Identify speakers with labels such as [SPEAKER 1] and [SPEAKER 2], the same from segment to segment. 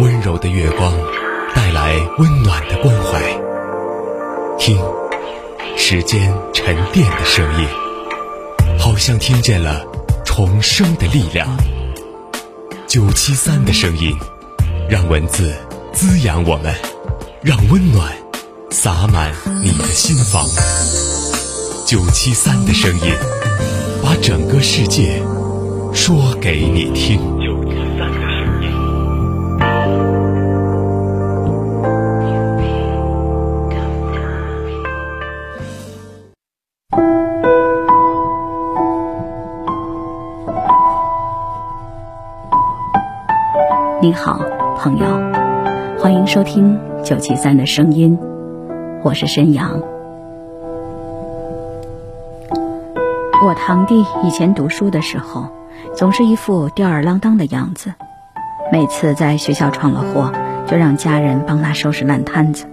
[SPEAKER 1] 温柔的月光带来温暖的关怀，听时间沉淀的声音，好像听见了重生的力量。九七三的声音，让文字滋养我们，让温暖洒满你的心房。九七三的声音，把整个世界说给你听。
[SPEAKER 2] 你好，朋友，欢迎收听九七三的声音，我是申阳。我堂弟以前读书的时候，总是一副吊儿郎当的样子，每次在学校闯了祸，就让家人帮他收拾烂摊子。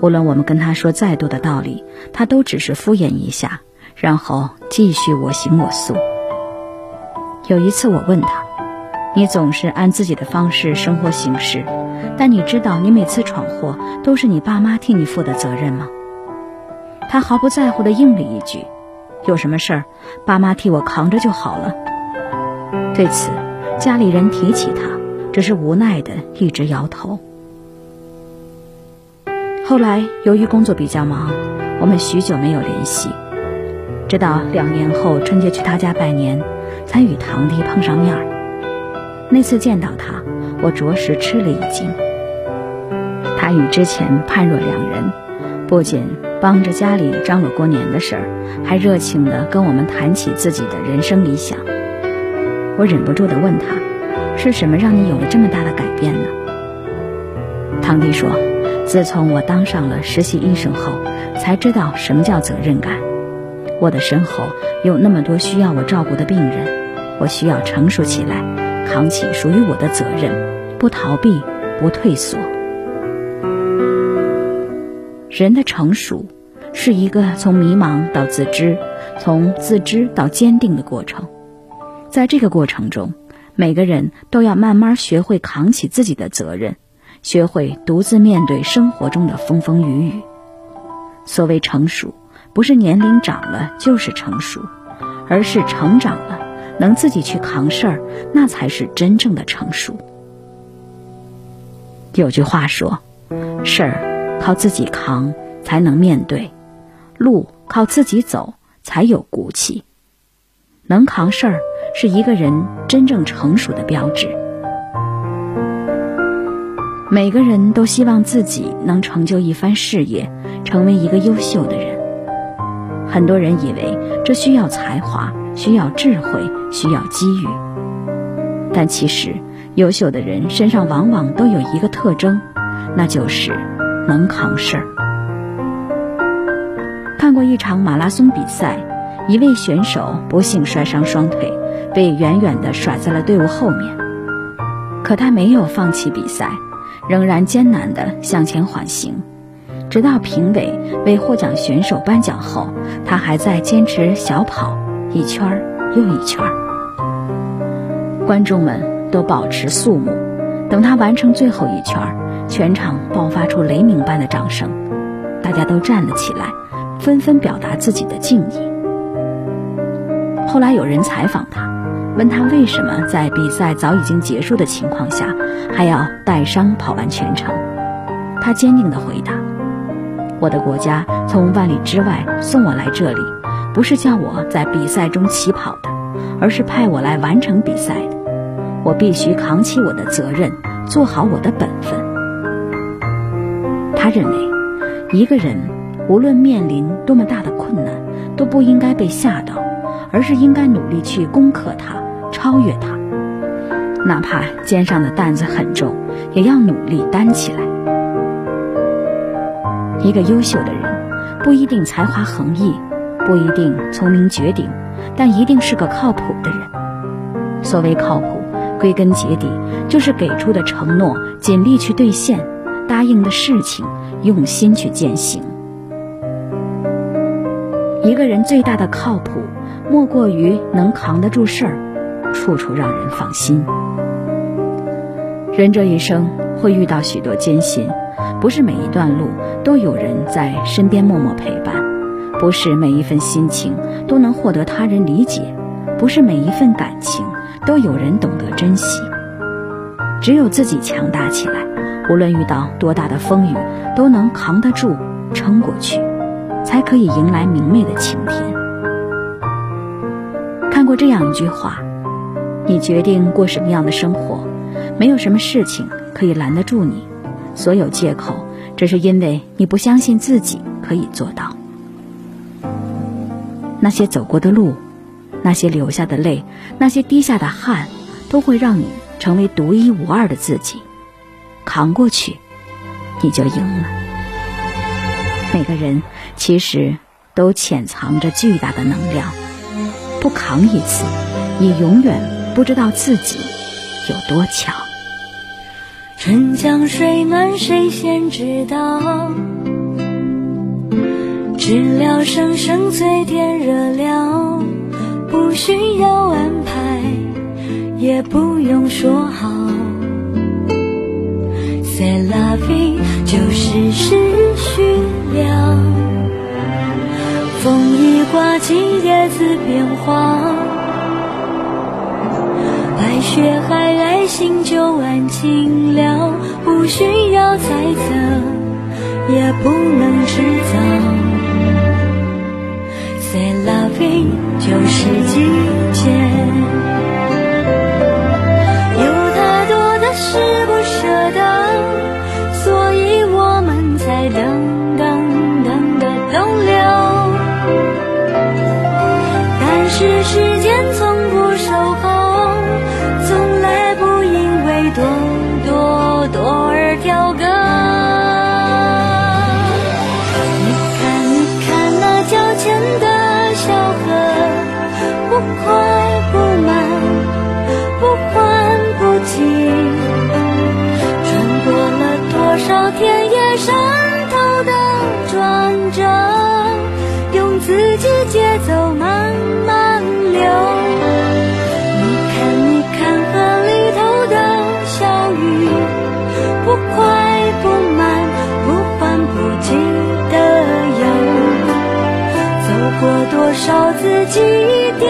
[SPEAKER 2] 无论我们跟他说再多的道理，他都只是敷衍一下，然后继续我行我素。有一次我问他。你总是按自己的方式生活行事，但你知道你每次闯祸都是你爸妈替你负的责任吗？他毫不在乎地应了一句：“有什么事儿，爸妈替我扛着就好了。”对此，家里人提起他，只是无奈地一直摇头。后来由于工作比较忙，我们许久没有联系，直到两年后春节去他家拜年，才与堂弟碰上面儿。那次见到他，我着实吃了一惊。他与之前判若两人，不仅帮着家里张罗过年的事儿，还热情地跟我们谈起自己的人生理想。我忍不住地问他：“是什么让你有了这么大的改变呢？”堂弟说：“自从我当上了实习医生后，才知道什么叫责任感。我的身后有那么多需要我照顾的病人，我需要成熟起来。”扛起属于我的责任，不逃避，不退缩。人的成熟，是一个从迷茫到自知，从自知到坚定的过程。在这个过程中，每个人都要慢慢学会扛起自己的责任，学会独自面对生活中的风风雨雨。所谓成熟，不是年龄长了就是成熟，而是成长了。能自己去扛事儿，那才是真正的成熟。有句话说：“事儿靠自己扛才能面对，路靠自己走才有骨气。”能扛事儿是一个人真正成熟的标志。每个人都希望自己能成就一番事业，成为一个优秀的人。很多人以为这需要才华。需要智慧，需要机遇，但其实优秀的人身上往往都有一个特征，那就是能扛事儿。看过一场马拉松比赛，一位选手不幸摔伤双腿，被远远地甩在了队伍后面。可他没有放弃比赛，仍然艰难地向前缓行，直到评委为获奖选手颁奖后，他还在坚持小跑。一圈又一圈，观众们都保持肃穆。等他完成最后一圈，全场爆发出雷鸣般的掌声，大家都站了起来，纷纷表达自己的敬意。后来有人采访他，问他为什么在比赛早已经结束的情况下，还要带伤跑完全程。他坚定地回答：“我的国家从万里之外送我来这里。”不是叫我在比赛中起跑的，而是派我来完成比赛的。我必须扛起我的责任，做好我的本分。他认为，一个人无论面临多么大的困难，都不应该被吓到，而是应该努力去攻克它，超越它。哪怕肩上的担子很重，也要努力担起来。一个优秀的人，不一定才华横溢。不一定聪明绝顶，但一定是个靠谱的人。所谓靠谱，归根结底就是给出的承诺尽力去兑现，答应的事情用心去践行。一个人最大的靠谱，莫过于能扛得住事儿，处处让人放心。人这一生会遇到许多艰辛，不是每一段路都有人在身边默默陪伴，不是每一份心情都能获得他人理解，不是每一份感情都有人懂得珍惜。只有自己强大起来，无论遇到多大的风雨，都能扛得住、撑过去，才可以迎来明媚的晴天。看过这样一句话：“你决定过什么样的生活，没有什么事情可以拦得住你。所有借口，只是因为你不相信自己可以做到。那些走过的路，那些流下的泪，那些滴下的汗，都会让你成为独一无二的自己。扛过去，你就赢了。每个人其实都潜藏着巨大的能量。”不扛一次，你永远不知道自己有多强。
[SPEAKER 3] 春江水暖谁先知道？知了声声催天热了，不需要安排，也不用说好。C'est la vie，就是时序了。风一刮起，各自变黄，白雪皑皑，心就安静了。不需要猜测，也不能制造。Say l o v i n g 就是情，穿过了多少田野山头的转折，用自己节奏慢慢流。你看你看，河里头的小鱼，不快不慢，不缓不急的游，走过多少自己一点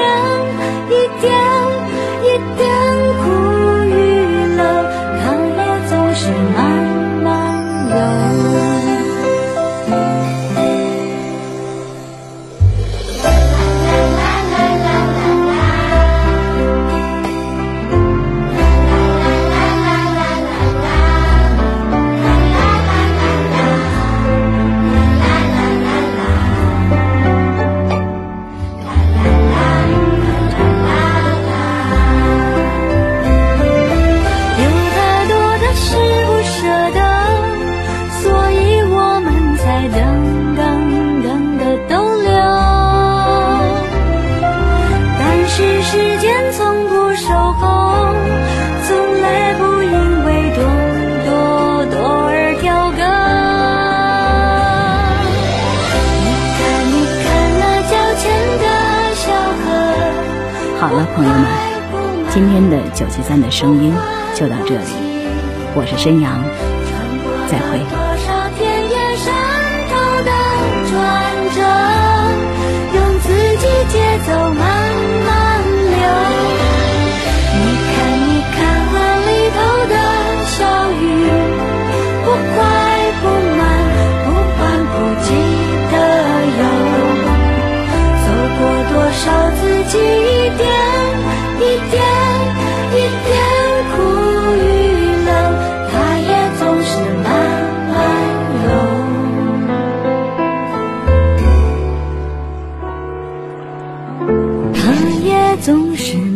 [SPEAKER 3] 一点一点。
[SPEAKER 2] 朋友们，今天的九七三的声音就到这里，我是申阳，再会。
[SPEAKER 3] 节奏总是